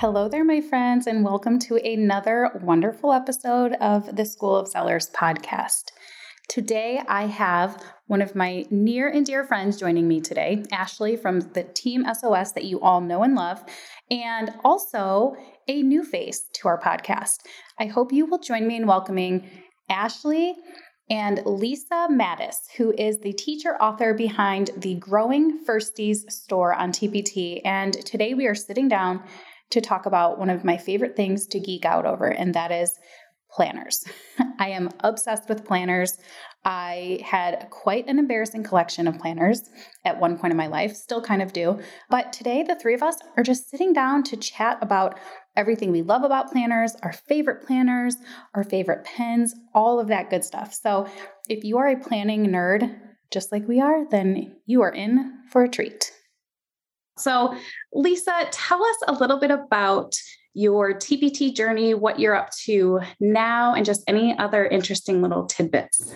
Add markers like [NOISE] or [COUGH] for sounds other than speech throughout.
Hello there, my friends, and welcome to another wonderful episode of the School of Sellers podcast. Today, I have one of my near and dear friends joining me today, Ashley from the Team SOS that you all know and love, and also a new face to our podcast. I hope you will join me in welcoming Ashley and Lisa Mattis, who is the teacher author behind the Growing Firsties store on TPT. And today we are sitting down to talk about one of my favorite things to geek out over, and that is planners. [LAUGHS] I am obsessed with planners. I had quite an embarrassing collection of planners at one point in my life, still kind of do. But today, the three of us are just sitting down to chat about everything we love about planners, our favorite planners, our favorite pens, all of that good stuff. So, if you are a planning nerd, just like we are, then you are in for a treat. So, Lisa, tell us a little bit about your TPT journey, what you're up to now, and just any other interesting little tidbits.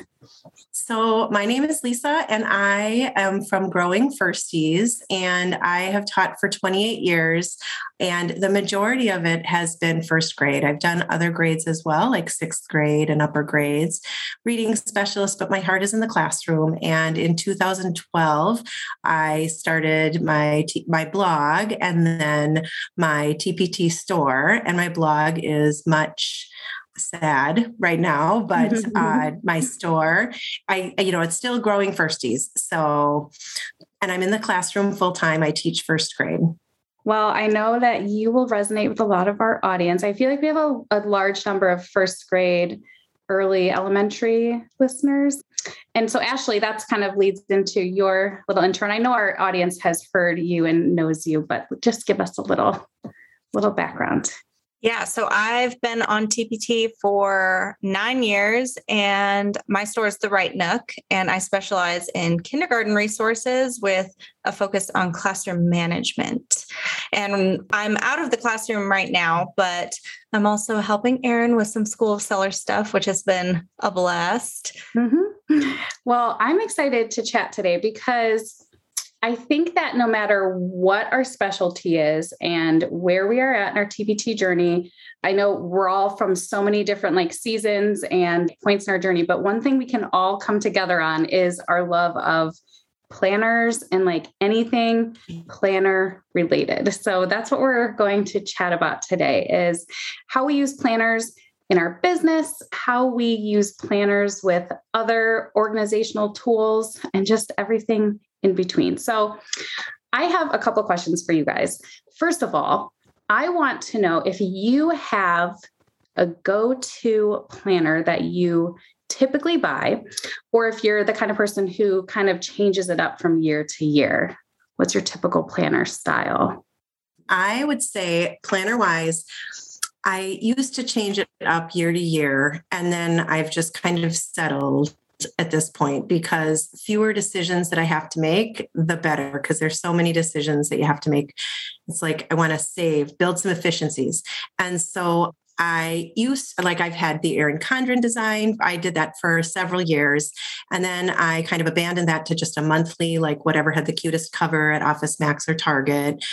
So, my name is Lisa, and I am from Growing Firsties, and I have taught for 28 years. And the majority of it has been first grade. I've done other grades as well, like sixth grade and upper grades, reading specialist, but my heart is in the classroom. And in 2012, I started my, t- my blog and then my TPT store. And my blog is much sad right now, but [LAUGHS] uh, my store, I, you know, it's still growing firsties. So, and I'm in the classroom full time. I teach first grade. Well, I know that you will resonate with a lot of our audience. I feel like we have a, a large number of first grade, early elementary listeners. And so, Ashley, that's kind of leads into your little intro. And I know our audience has heard you and knows you, but just give us a little little background. Yeah, so I've been on TPT for nine years, and my store is the Right Nook, and I specialize in kindergarten resources with a focus on classroom management. And I'm out of the classroom right now, but I'm also helping Erin with some school seller stuff, which has been a blast. Mm-hmm. [LAUGHS] Well, I'm excited to chat today because I think that no matter what our specialty is and where we are at in our TPT journey, I know we're all from so many different like seasons and points in our journey, but one thing we can all come together on is our love of planners and like anything planner related. So that's what we're going to chat about today is how we use planners in our business, how we use planners with other organizational tools, and just everything in between. So, I have a couple questions for you guys. First of all, I want to know if you have a go to planner that you typically buy, or if you're the kind of person who kind of changes it up from year to year. What's your typical planner style? I would say, planner wise, I used to change it up year to year, and then I've just kind of settled at this point because fewer decisions that I have to make, the better, because there's so many decisions that you have to make. It's like I want to save, build some efficiencies. And so I used like I've had the Erin Condren design. I did that for several years. And then I kind of abandoned that to just a monthly, like whatever had the cutest cover at Office Max or Target.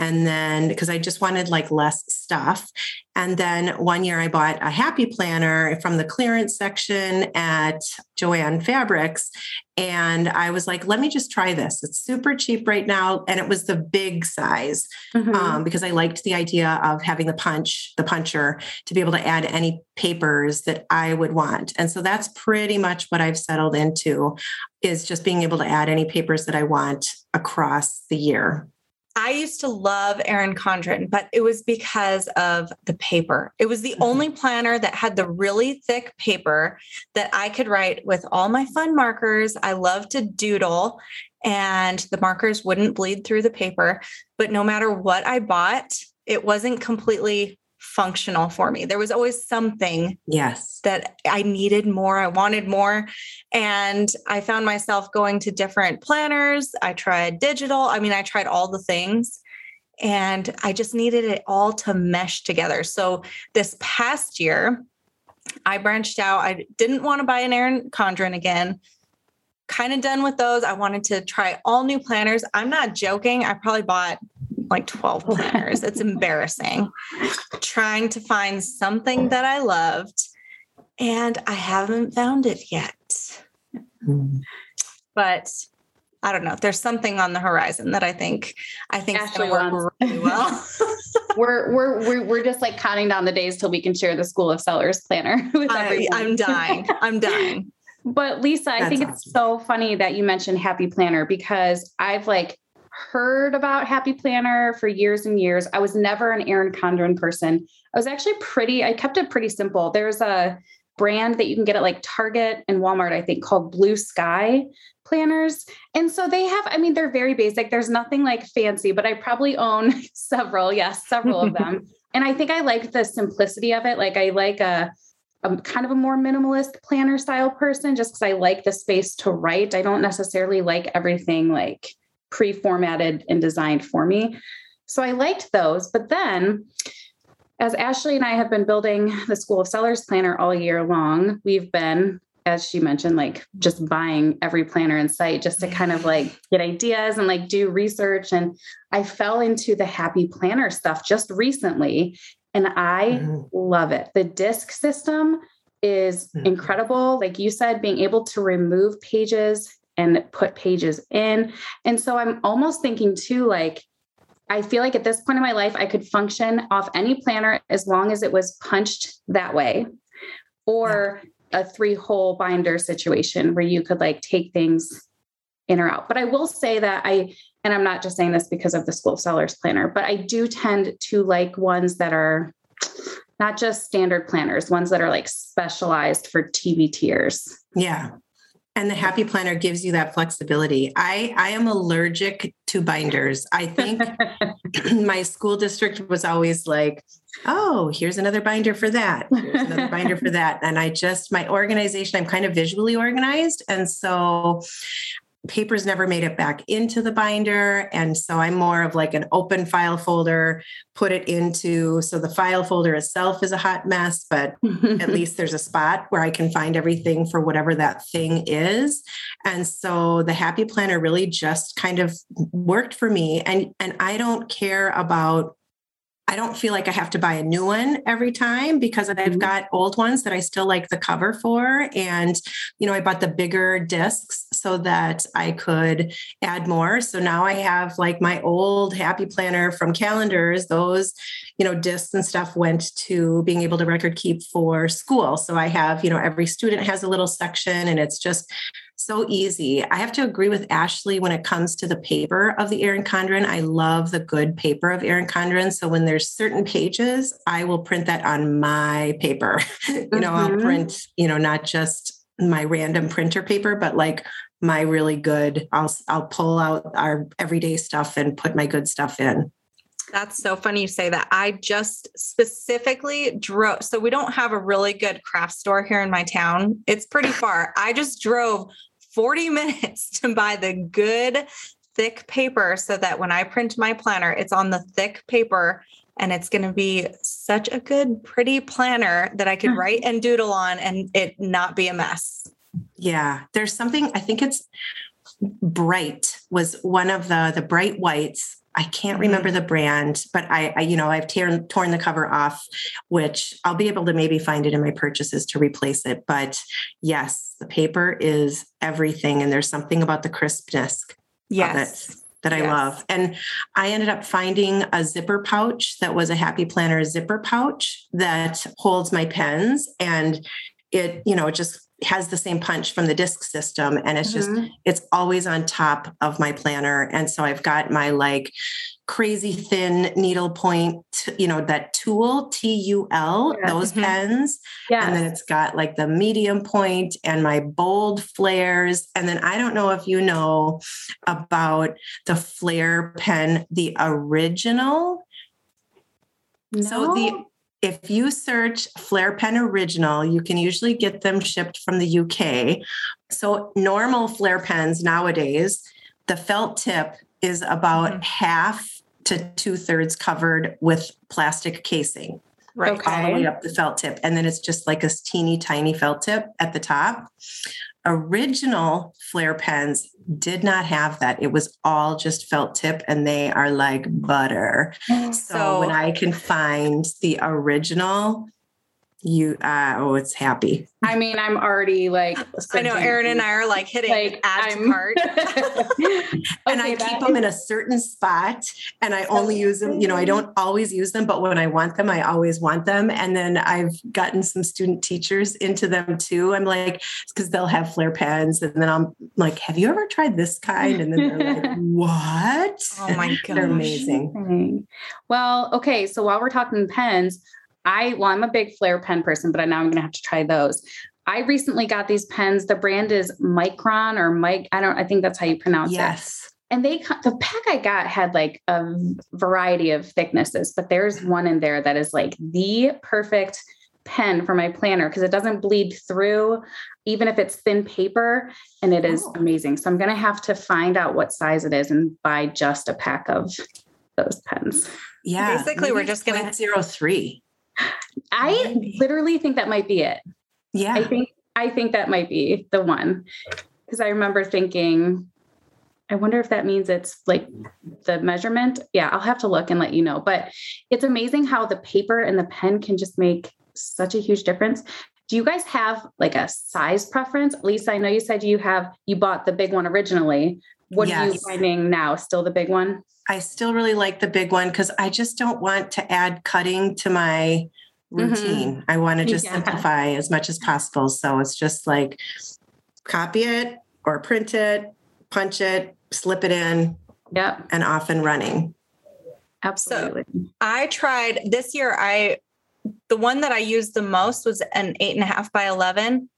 And then because I just wanted like less stuff. And then one year I bought a happy planner from the clearance section at Joann Fabrics. And I was like, let me just try this. It's super cheap right now. And it was the big size mm-hmm. um, because I liked the idea of having the punch, the puncher to be able to add any papers that I would want. And so that's pretty much what I've settled into is just being able to add any papers that I want across the year. I used to love Erin Condren, but it was because of the paper. It was the mm-hmm. only planner that had the really thick paper that I could write with all my fun markers. I love to doodle, and the markers wouldn't bleed through the paper. But no matter what I bought, it wasn't completely functional for me. There was always something yes that I needed more, I wanted more. And I found myself going to different planners. I tried digital. I mean, I tried all the things and I just needed it all to mesh together. So this past year, I branched out. I didn't want to buy an Erin Condren again. Kind of done with those. I wanted to try all new planners. I'm not joking. I probably bought like 12 planners. it's embarrassing. Trying to find something that I loved, and I haven't found it yet. But I don't know. There's something on the horizon that I think I think is going to work really well. [LAUGHS] we're, we're we're we're just like counting down the days till we can share the School of Sellers planner [LAUGHS] with I, everyone. I'm dying. I'm dying. [LAUGHS] but Lisa, I think awesome. it's so funny that you mentioned Happy Planner because I've like heard about Happy Planner for years and years. I was never an Erin Condren person. I was actually pretty. I kept it pretty simple. There's a brand that you can get at like Target and Walmart, I think, called Blue Sky planners. And so they have, I mean, they're very basic. There's nothing like fancy, but I probably own [LAUGHS] several. Yes, several of them. [LAUGHS] and I think I like the simplicity of it. Like I like a, a kind of a more minimalist planner style person just because I like the space to write. I don't necessarily like everything like pre-formatted and designed for me. So I liked those. But then as Ashley and I have been building the School of Sellers planner all year long, we've been as she mentioned, like just buying every planner in sight just to kind of like get ideas and like do research. And I fell into the happy planner stuff just recently and I mm-hmm. love it. The disc system is mm-hmm. incredible. Like you said, being able to remove pages and put pages in. And so I'm almost thinking too, like, I feel like at this point in my life, I could function off any planner as long as it was punched that way. Or yeah a three hole binder situation where you could like take things in or out. But I will say that I, and I'm not just saying this because of the school sellers planner, but I do tend to like ones that are not just standard planners, ones that are like specialized for TPTers. Yeah. And the happy planner gives you that flexibility. I, I am allergic to binders. I think [LAUGHS] my school district was always like, oh, here's another binder for that. Here's another binder for that. And I just, my organization, I'm kind of visually organized. And so papers never made it back into the binder. And so I'm more of like an open file folder, put it into, so the file folder itself is a hot mess, but at [LAUGHS] least there's a spot where I can find everything for whatever that thing is. And so the happy planner really just kind of worked for me. And, and I don't care about I don't feel like I have to buy a new one every time because I've mm-hmm. got old ones that I still like the cover for. And, you know, I bought the bigger discs so that I could add more. So now I have like my old happy planner from calendars, those, you know, discs and stuff went to being able to record keep for school. So I have, you know, every student has a little section and it's just so easy. I have to agree with Ashley when it comes to the paper of the Erin Condren. I love the good paper of Erin Condren. So when there's certain pages, I will print that on my paper. [LAUGHS] you know, mm-hmm. I'll print, you know, not just my random printer paper, but like my really good, I'll I'll pull out our everyday stuff and put my good stuff in. That's so funny you say that. I just specifically drove. So we don't have a really good craft store here in my town. It's pretty far. I just drove 40 [LAUGHS] minutes to buy the good thick paper so that when I print my planner, it's on the thick paper and it's going to be such a good, pretty planner that I could hmm. write and doodle on and it not be a mess. Yeah, there's something, I think it's bright was one of the the bright whites I can't remember mm-hmm. the brand, but I, I you know, I've torn torn the cover off, which I'll be able to maybe find it in my purchases to replace it. But yes, the paper is everything, and there's something about the crispness. Yes. Of it that I yes. love. And I ended up finding a zipper pouch that was a Happy Planner zipper pouch that holds my pens and it, you know, it just has the same punch from the disc system and it's mm-hmm. just it's always on top of my planner and so i've got my like crazy thin needle point you know that TUL t-u-l yeah. those mm-hmm. pens yes. and then it's got like the medium point and my bold Flairs and then i don't know if you know about the Flair pen the original no. so the if you search Flair Pen Original, you can usually get them shipped from the UK. So, normal Flair pens nowadays, the felt tip is about mm-hmm. half to two thirds covered with plastic casing. Right. Okay. All the way up the felt tip. And then it's just like a teeny tiny felt tip at the top. Original Flair pens did not have that. It was all just felt tip and they are like butter. So, so when I can find the original, you uh oh it's happy. I mean i'm already like i know erin and i are like hitting like add I'm... cart okay, [LAUGHS] and i keep them in a certain spot and i only use them you know i don't always use them but when i want them i always want them. And then i've gotten some student teachers into them too. I'm like because they'll have Flair pens and then i'm like have you ever tried this kind? And then they're like [LAUGHS] what? Oh my god they're amazing. Well okay so while we're talking pens I, well, I'm a big Flair pen person, but now I'm going to have to try those. I recently got these pens. The brand is Micron or Mike. I don't, I think that's how you pronounce yes. it. Yes. And they, the pack I got had like a variety of thicknesses, but there's one in there that is like the perfect pen for my planner because it doesn't bleed through, even if it's thin paper, and it is oh. amazing. So I'm going to have to find out what size it is and buy just a pack of those pens. Yeah. Basically, we're just going to zero three. I literally think that might be it. Yeah. I think I think that might be the one. Because I remember thinking, I wonder if that means it's like the measurement. Yeah, I'll have to look and let you know. But it's amazing how the paper and the pen can just make such a huge difference. Do you guys have like a size preference? Lisa, I know you said you have you bought the big one originally. What yes. are you finding now? Still the big one? I still really like the big one because I just don't want to add cutting to my routine. Mm-hmm. I want to just yeah. simplify as much as possible. So it's just like copy it or print it, punch it, slip it in, yep. and off and running. Absolutely. So I tried this year. I the one that I used the most was an eight and a half by eleven.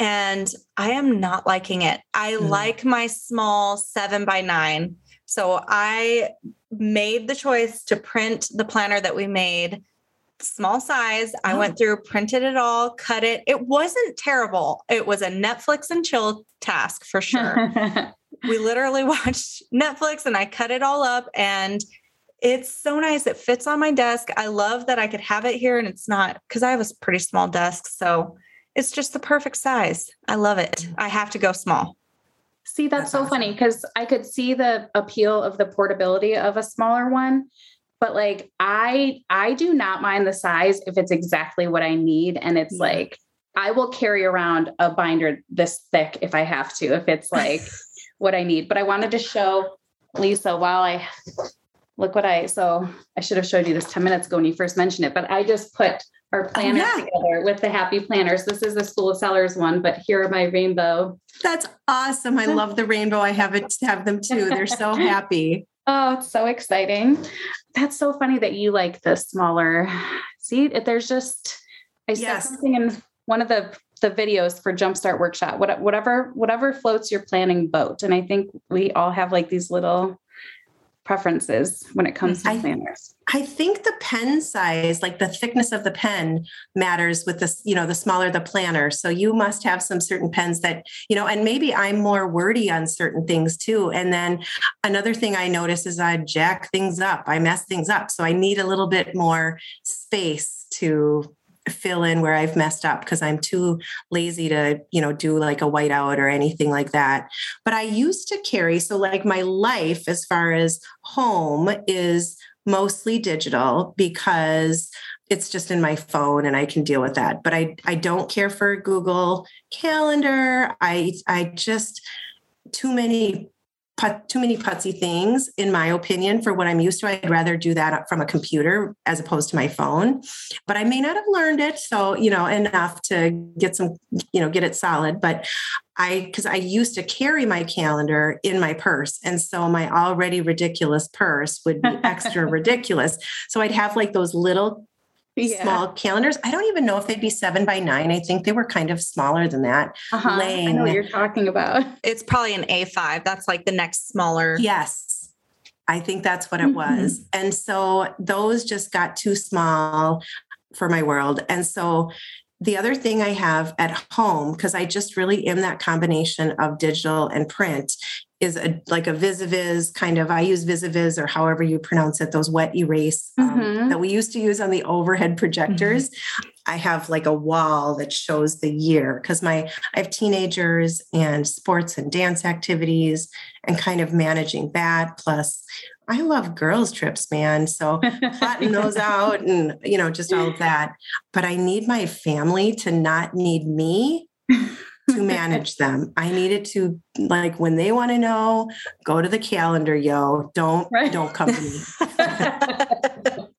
And I am not liking it. I mm. like my small seven by nine. So I made the choice to print the planner that we made small size. I went oh. through, printed it all, cut it. It wasn't terrible. It was a Netflix and chill task for sure. [LAUGHS] we literally watched Netflix and I cut it all up and it's so nice. It fits on my desk. I love that I could have it here and it's not because I have a pretty small desk. So it's just the perfect size. I love it. Mm. I have to go small. See, that's, that's so awesome. funny because I could see the appeal of the portability of a smaller one. But like I I do not mind the size if it's exactly what I need. And it's yeah. like I will carry around a binder this thick if I have to, if it's like [LAUGHS] what I need. But I wanted to show Lisa while I look what I so I should have showed you this 10 minutes ago when you first mentioned it, but I just put our oh, planner oh, yeah. together with the happy planners. This is the School of Sellers one, but here are my rainbow. That's awesome. I love the rainbow. I have it have them too. They're so [LAUGHS] happy. oh, it's so exciting. That's so funny that you like the smaller. See, there's just I yes. said something in one of the the videos for Jumpstart Workshop. What, whatever whatever floats your planning boat. And I think we all have like these little preferences when it comes to I, planners? I think the pen size, like the thickness of the pen matters with this, you know, the smaller the planner. So you must have some certain pens that, you know, and maybe I'm more wordy on certain things too. And then another thing I notice is I jack things up, I mess things up. So I need a little bit more space to fill in where I've messed up because I'm too lazy to, you know, do like a whiteout or anything like that. But I used to carry, so like my life as far as home is mostly digital because it's just in my phone and I can deal with that. But I I don't care for Google Calendar. I I just too many put, too many putsy things, in my opinion, for what I'm used to. I'd rather do that from a computer as opposed to my phone. But I may not have learned it, so you know, enough to get some, you know, get it solid. But I, because I used to carry my calendar in my purse, and so my already ridiculous purse would be extra [LAUGHS] ridiculous. So I'd have like those little yeah. small calendars. I don't even know if they'd be seven by nine. I think they were kind of smaller than that. Uh-huh. Laying. I know what you're talking about. [LAUGHS] It's probably an A5. That's like the next smaller. Yes. I think that's what it mm-hmm. was. And so those just got too small for my world. And so the other thing I have at home, because I just really am that combination of digital and print, is a like a vis-a-vis kind of. I use vis-a-vis or however you pronounce it, those wet erase um, mm-hmm. that we used to use on the overhead projectors. Mm-hmm. I have like a wall that shows the year because my I have teenagers and sports and dance activities and kind of managing that. Plus, I love girls' trips, man. So flatten those [LAUGHS] out and, you know, just all of that. But I need my family to not need me [LAUGHS] [LAUGHS] to manage them. I needed to like when they want to know, go to the calendar, yo. Don't right. don't come to me. [LAUGHS]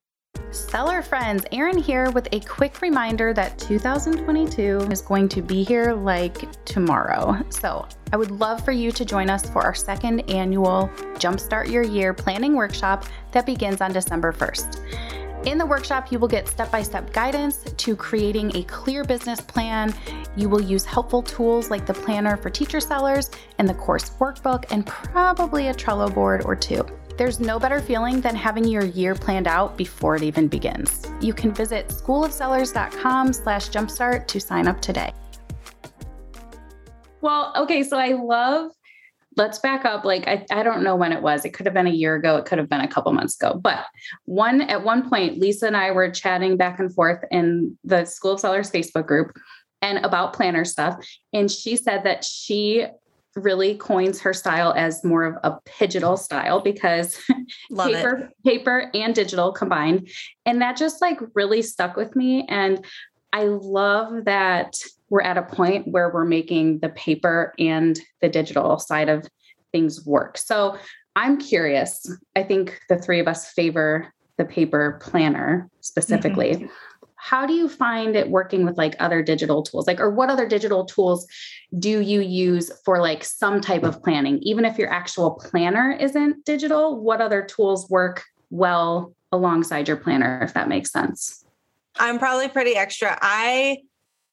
Seller friends, Erin here with a quick reminder that 2022 is going to be here like tomorrow. So, I would love for you to join us for our second annual Jumpstart Your Year planning workshop that begins on December 1st. In the workshop, you will get step by step guidance to creating a clear business plan. You will use helpful tools like the planner for teacher sellers and the course workbook, and probably a Trello board or two. There's no better feeling than having your year planned out before it even begins. You can visit schoolofsellers.com slash jumpstart to sign up today. Well, okay, so I love let's back up like I, I don't know when it was it could have been a year ago it could have been a couple months ago but one at one point lisa and i were chatting back and forth in the school of sellers facebook group and about planner stuff and she said that she really coins her style as more of a digital style because [LAUGHS] paper, it. paper and digital combined. And that just like really stuck with me. And I love that we're at a point where we're making the paper and the digital side of things work. So I'm curious. I think the three of us favor the paper planner specifically. Mm-hmm how do you find it working with like other digital tools like or what other digital tools do you use for like some type of planning even if your actual planner isn't digital what other tools work well alongside your planner if that makes sense i'm probably pretty extra i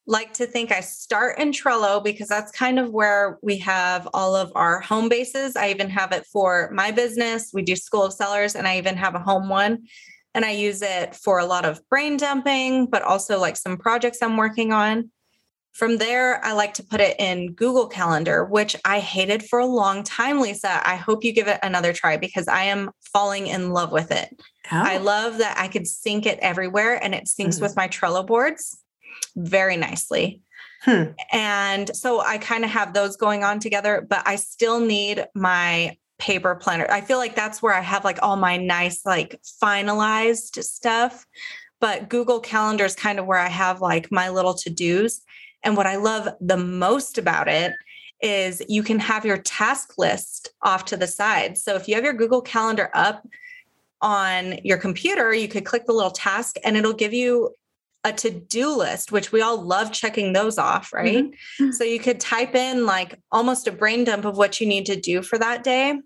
like to think I start in Trello because that's kind of where we have all of our home bases. I even have it for my business. We do School of Sellers, and I even have a home one and I use it for a lot of brain dumping, but also like some projects I'm working on. From there, I like to put it in Google Calendar, which I hated for a long time, Lisa. I hope you give it another try because I am falling in love with it. Oh. I love that I could sync it everywhere and it syncs mm. with my Trello boards very nicely. Hmm. And so I kind of have those going on together, but I still need my paper planner. I feel like that's where I have like all my nice, like finalized stuff. But Google Calendar is kind of where I have like my little to dos. And what I love the most about it is you can have your task list off to the side. So if you have your Google Calendar up on your computer, you could click the little task and it'll give you a to do list, which we all love checking those off, right? Mm-hmm. So you could type in like almost a brain dump of what you need to do for that day.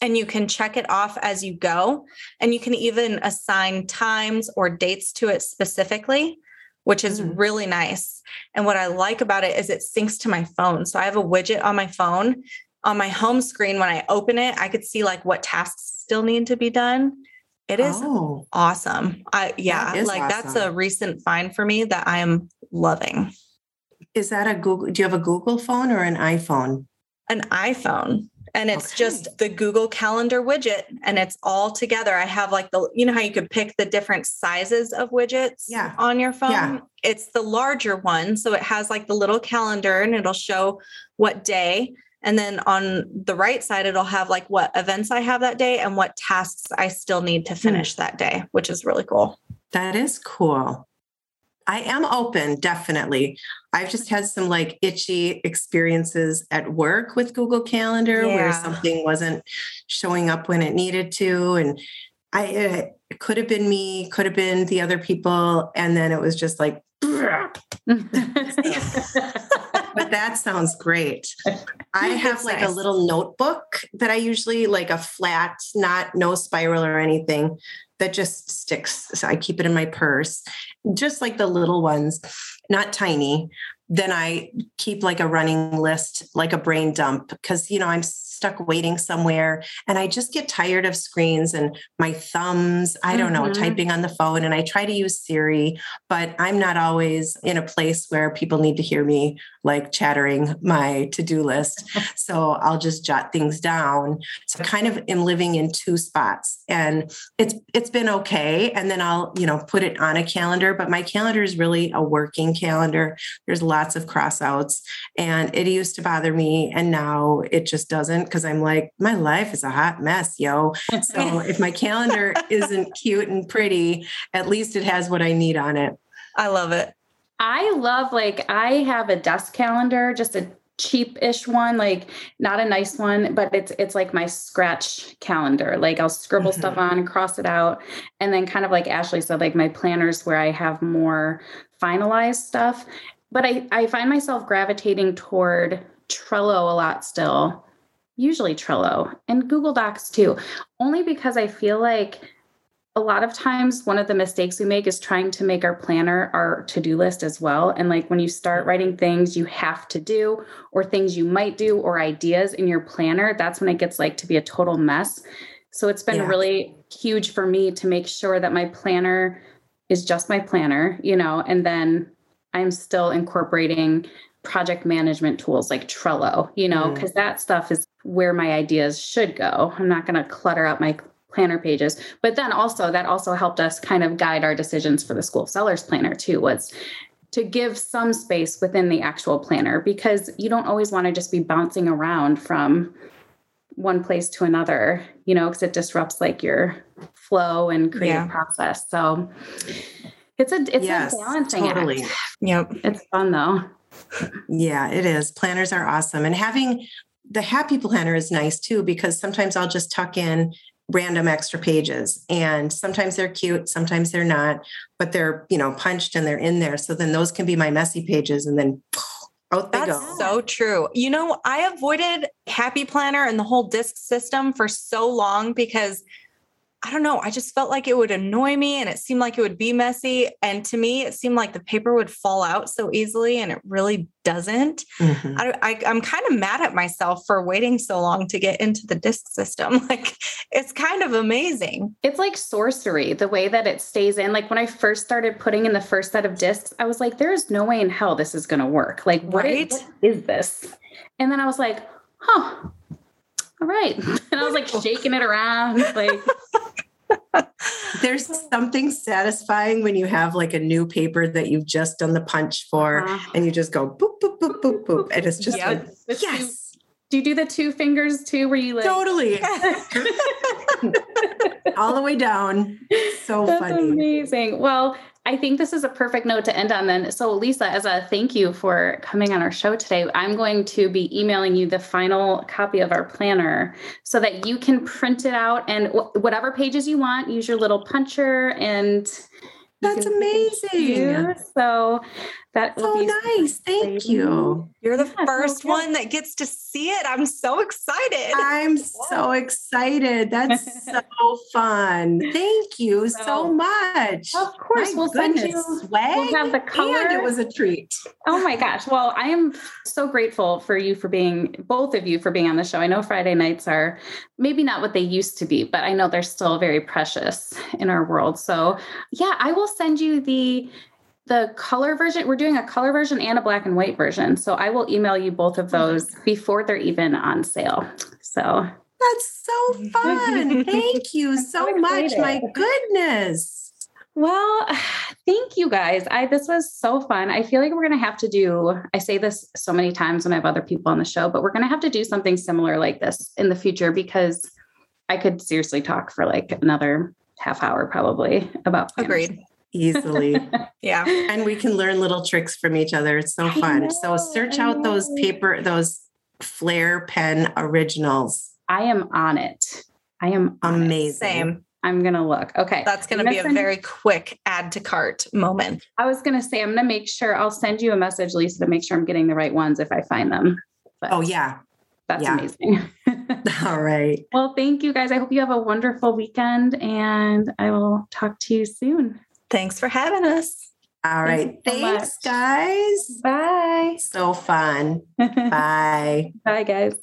And you can check it off as you go. And you can even assign times or dates to it specifically, which is mm-hmm. really nice. And what I like about it is it syncs to my phone. So I have a widget on my phone. On my home screen, when I open it, I could see like what tasks still need to be done it is oh. awesome. I yeah, that like awesome. that's a recent find for me that I am loving. Is that a Google? Do you have a Google phone or an iPhone? An iPhone. And it's okay. just the Google Calendar widget and it's all together. I have like the, you know how you could pick the different sizes of widgets yeah. on your phone? Yeah. It's the larger one. So it has like the little calendar and it'll show what day and then on the right side, it'll have like what events I have that day and what tasks I still need to hmm. finish mm. that day, which is really cool. That is cool. I am open, definitely. I've just had some like itchy experiences at work with Google Calendar yeah. where something wasn't showing up when it needed to. And I, it could have been me, could have been the other people. And then it was just like, [LAUGHS] [LAUGHS] [LAUGHS] but that sounds great. [LAUGHS] I have like nice. a little notebook that I usually like a flat, not no spiral or anything that just sticks. So I keep it in my purse, just like the little ones, not tiny. Then I keep like a running list, like a brain dump, because you know I'm stuck waiting somewhere and I just get tired of screens and my thumbs, I don't know, Mhm. typing on the phone. And I try to use Siri, but I'm not always in a place where people need to hear me like chattering my to do list. [LAUGHS] so I'll just jot things down. So I kind of am living in two spots and it's it's been okay. And then I'll, you know, put it on a calendar, but my calendar is really a working calendar. There's lots of crossouts and it used to bother me and now it just doesn't because I'm like, my life is a hot mess, yo. So [LAUGHS] if my calendar isn't cute and pretty, at least it has what I need on it. I love it. I love like I have a desk calendar, just a cheap-ish one, like not a nice one, but it's it's like my scratch calendar. Like I'll scribble Mhm. stuff on and cross it out. And then kind of like Ashley said, like my planners where I have more finalized stuff. But I, I find myself gravitating toward Trello a lot still. Usually Trello and Google Docs too, only because I feel like a lot of times one of the mistakes we make is trying to make our planner our to-do list as well and like when you start writing things you have to do or things you might do or ideas in your planner that's when it gets like to be a total mess so it's been Yeah. really huge for me to make sure that my planner is just my planner you know and then i'm still incorporating project management tools like Trello, you know, Mm. because that stuff is where my ideas should go. I'm not going to clutter up my planner pages. But then also that also helped us kind of guide our decisions for the school sellers planner too was to give some space within the actual planner because you don't always want to just be bouncing around from one place to another, you know, because it disrupts like your flow and creative Yeah. process. So it's a it's yes, a balancing totally. act. Yep. It's fun though. Yeah, it is. Planners are awesome. And having the happy planner is nice too, because sometimes I'll just tuck in random extra pages and sometimes they're cute, sometimes they're not, but they're, you know, punched and they're in there. So then those can be my messy pages and then [SNIFFS] out they go. That's go. so true. You know, I avoided Happy Planner and the whole disc system for so long because I don't know, I just felt like it would annoy me and it seemed like it would be messy. And to me, it seemed like the paper would fall out so easily and it really doesn't. Mhm. I, I, I'm kind of mad at myself for waiting so long to get into the disc system. [LAUGHS] Like, it's kind of amazing. It's like sorcery, the way that it stays in. Like when I first started putting in the first set of discs, I was like, there is no way in hell this is going to work. Like, what is- Right? what is this? And then I was like, huh, all right. [LAUGHS] And I was like shaking it around. Like, [LAUGHS] There's something satisfying when you have like a new paper that you've just done the punch for uh, and you just go boop, boop, boop, boop, boop. And it's just Yep. like, two- yes, do you do the two fingers too, where you like, totally. [LAUGHS] All the way down. So That's funny. amazing. Well, I think this is a perfect note to end on then. So, Lisa, as a thank you for coming on our show today, I'm going to be emailing you the final copy of our planner so that you can print it out and wh- whatever pages you want, use your little puncher and That's can pick and amazing. So that So be nice. Thank you. You're the Yeah, first one that gets to see it. I'm so excited. I'm so excited. That's so [LAUGHS] fun. Thank you so, So- much. Of course, My we'll send you. swag. We'll have the color. and it was a treat. Oh my gosh. Well, I am so grateful for you for being, both of you for being on the show. I know Friday nights are maybe not what they used to be, but I know they're still very precious in our world. So, yeah, I will send you the the color version. We're doing a color version and a black and white version. So, I will email you both of those before they're even on sale. So, That's so [LAUGHS] fun. Thank you so so much. My goodness. Well, [SIGHS] thank you guys. I this was so fun. I feel like we're going to have to do I say this so many times when I have other people on the show, but we're going to have to do something similar like this in the future because I could seriously talk for like another half hour probably about planners. Agreed. Easily. [LAUGHS] Yeah. and we can learn little tricks from each other. It's so I fun. so search I out those paper, those Flair pen originals. I am on it. I am on it. Amazing. Same. I'm going to look. Okay. That's going to be a send- very quick add to cart moment. I was going to say I'm going to make sure I'll send you a message Lisa to make sure I'm getting the right ones if I find them. But Oh, yeah. That's yeah. amazing. [LAUGHS] [LAUGHS] All right. Well, thank you guys. I hope you have a wonderful weekend and I will talk to you soon. Thanks for having us. All right. you Thanks, much. guys. Bye. So fun. [LAUGHS] Bye. Bye, guys.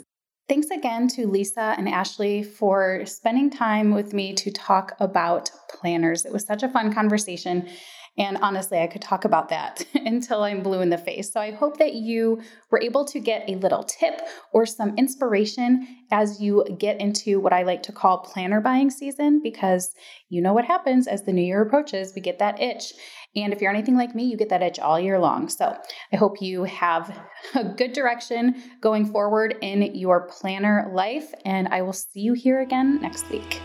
Thanks again to Lisa and Ashley for spending time with me to talk about planners. It was such a fun conversation. And honestly, I could talk about that [LAUGHS] until I'm blue in the face. So I hope that you were able to get a little tip or some inspiration as you get into what I like to call planner buying season, because you know what happens as the new year approaches, we get that itch. And if you're anything like me, you get that itch all year long. So I hope you have [LAUGHS] a good direction going forward in your planner life. And I will see you here again next week.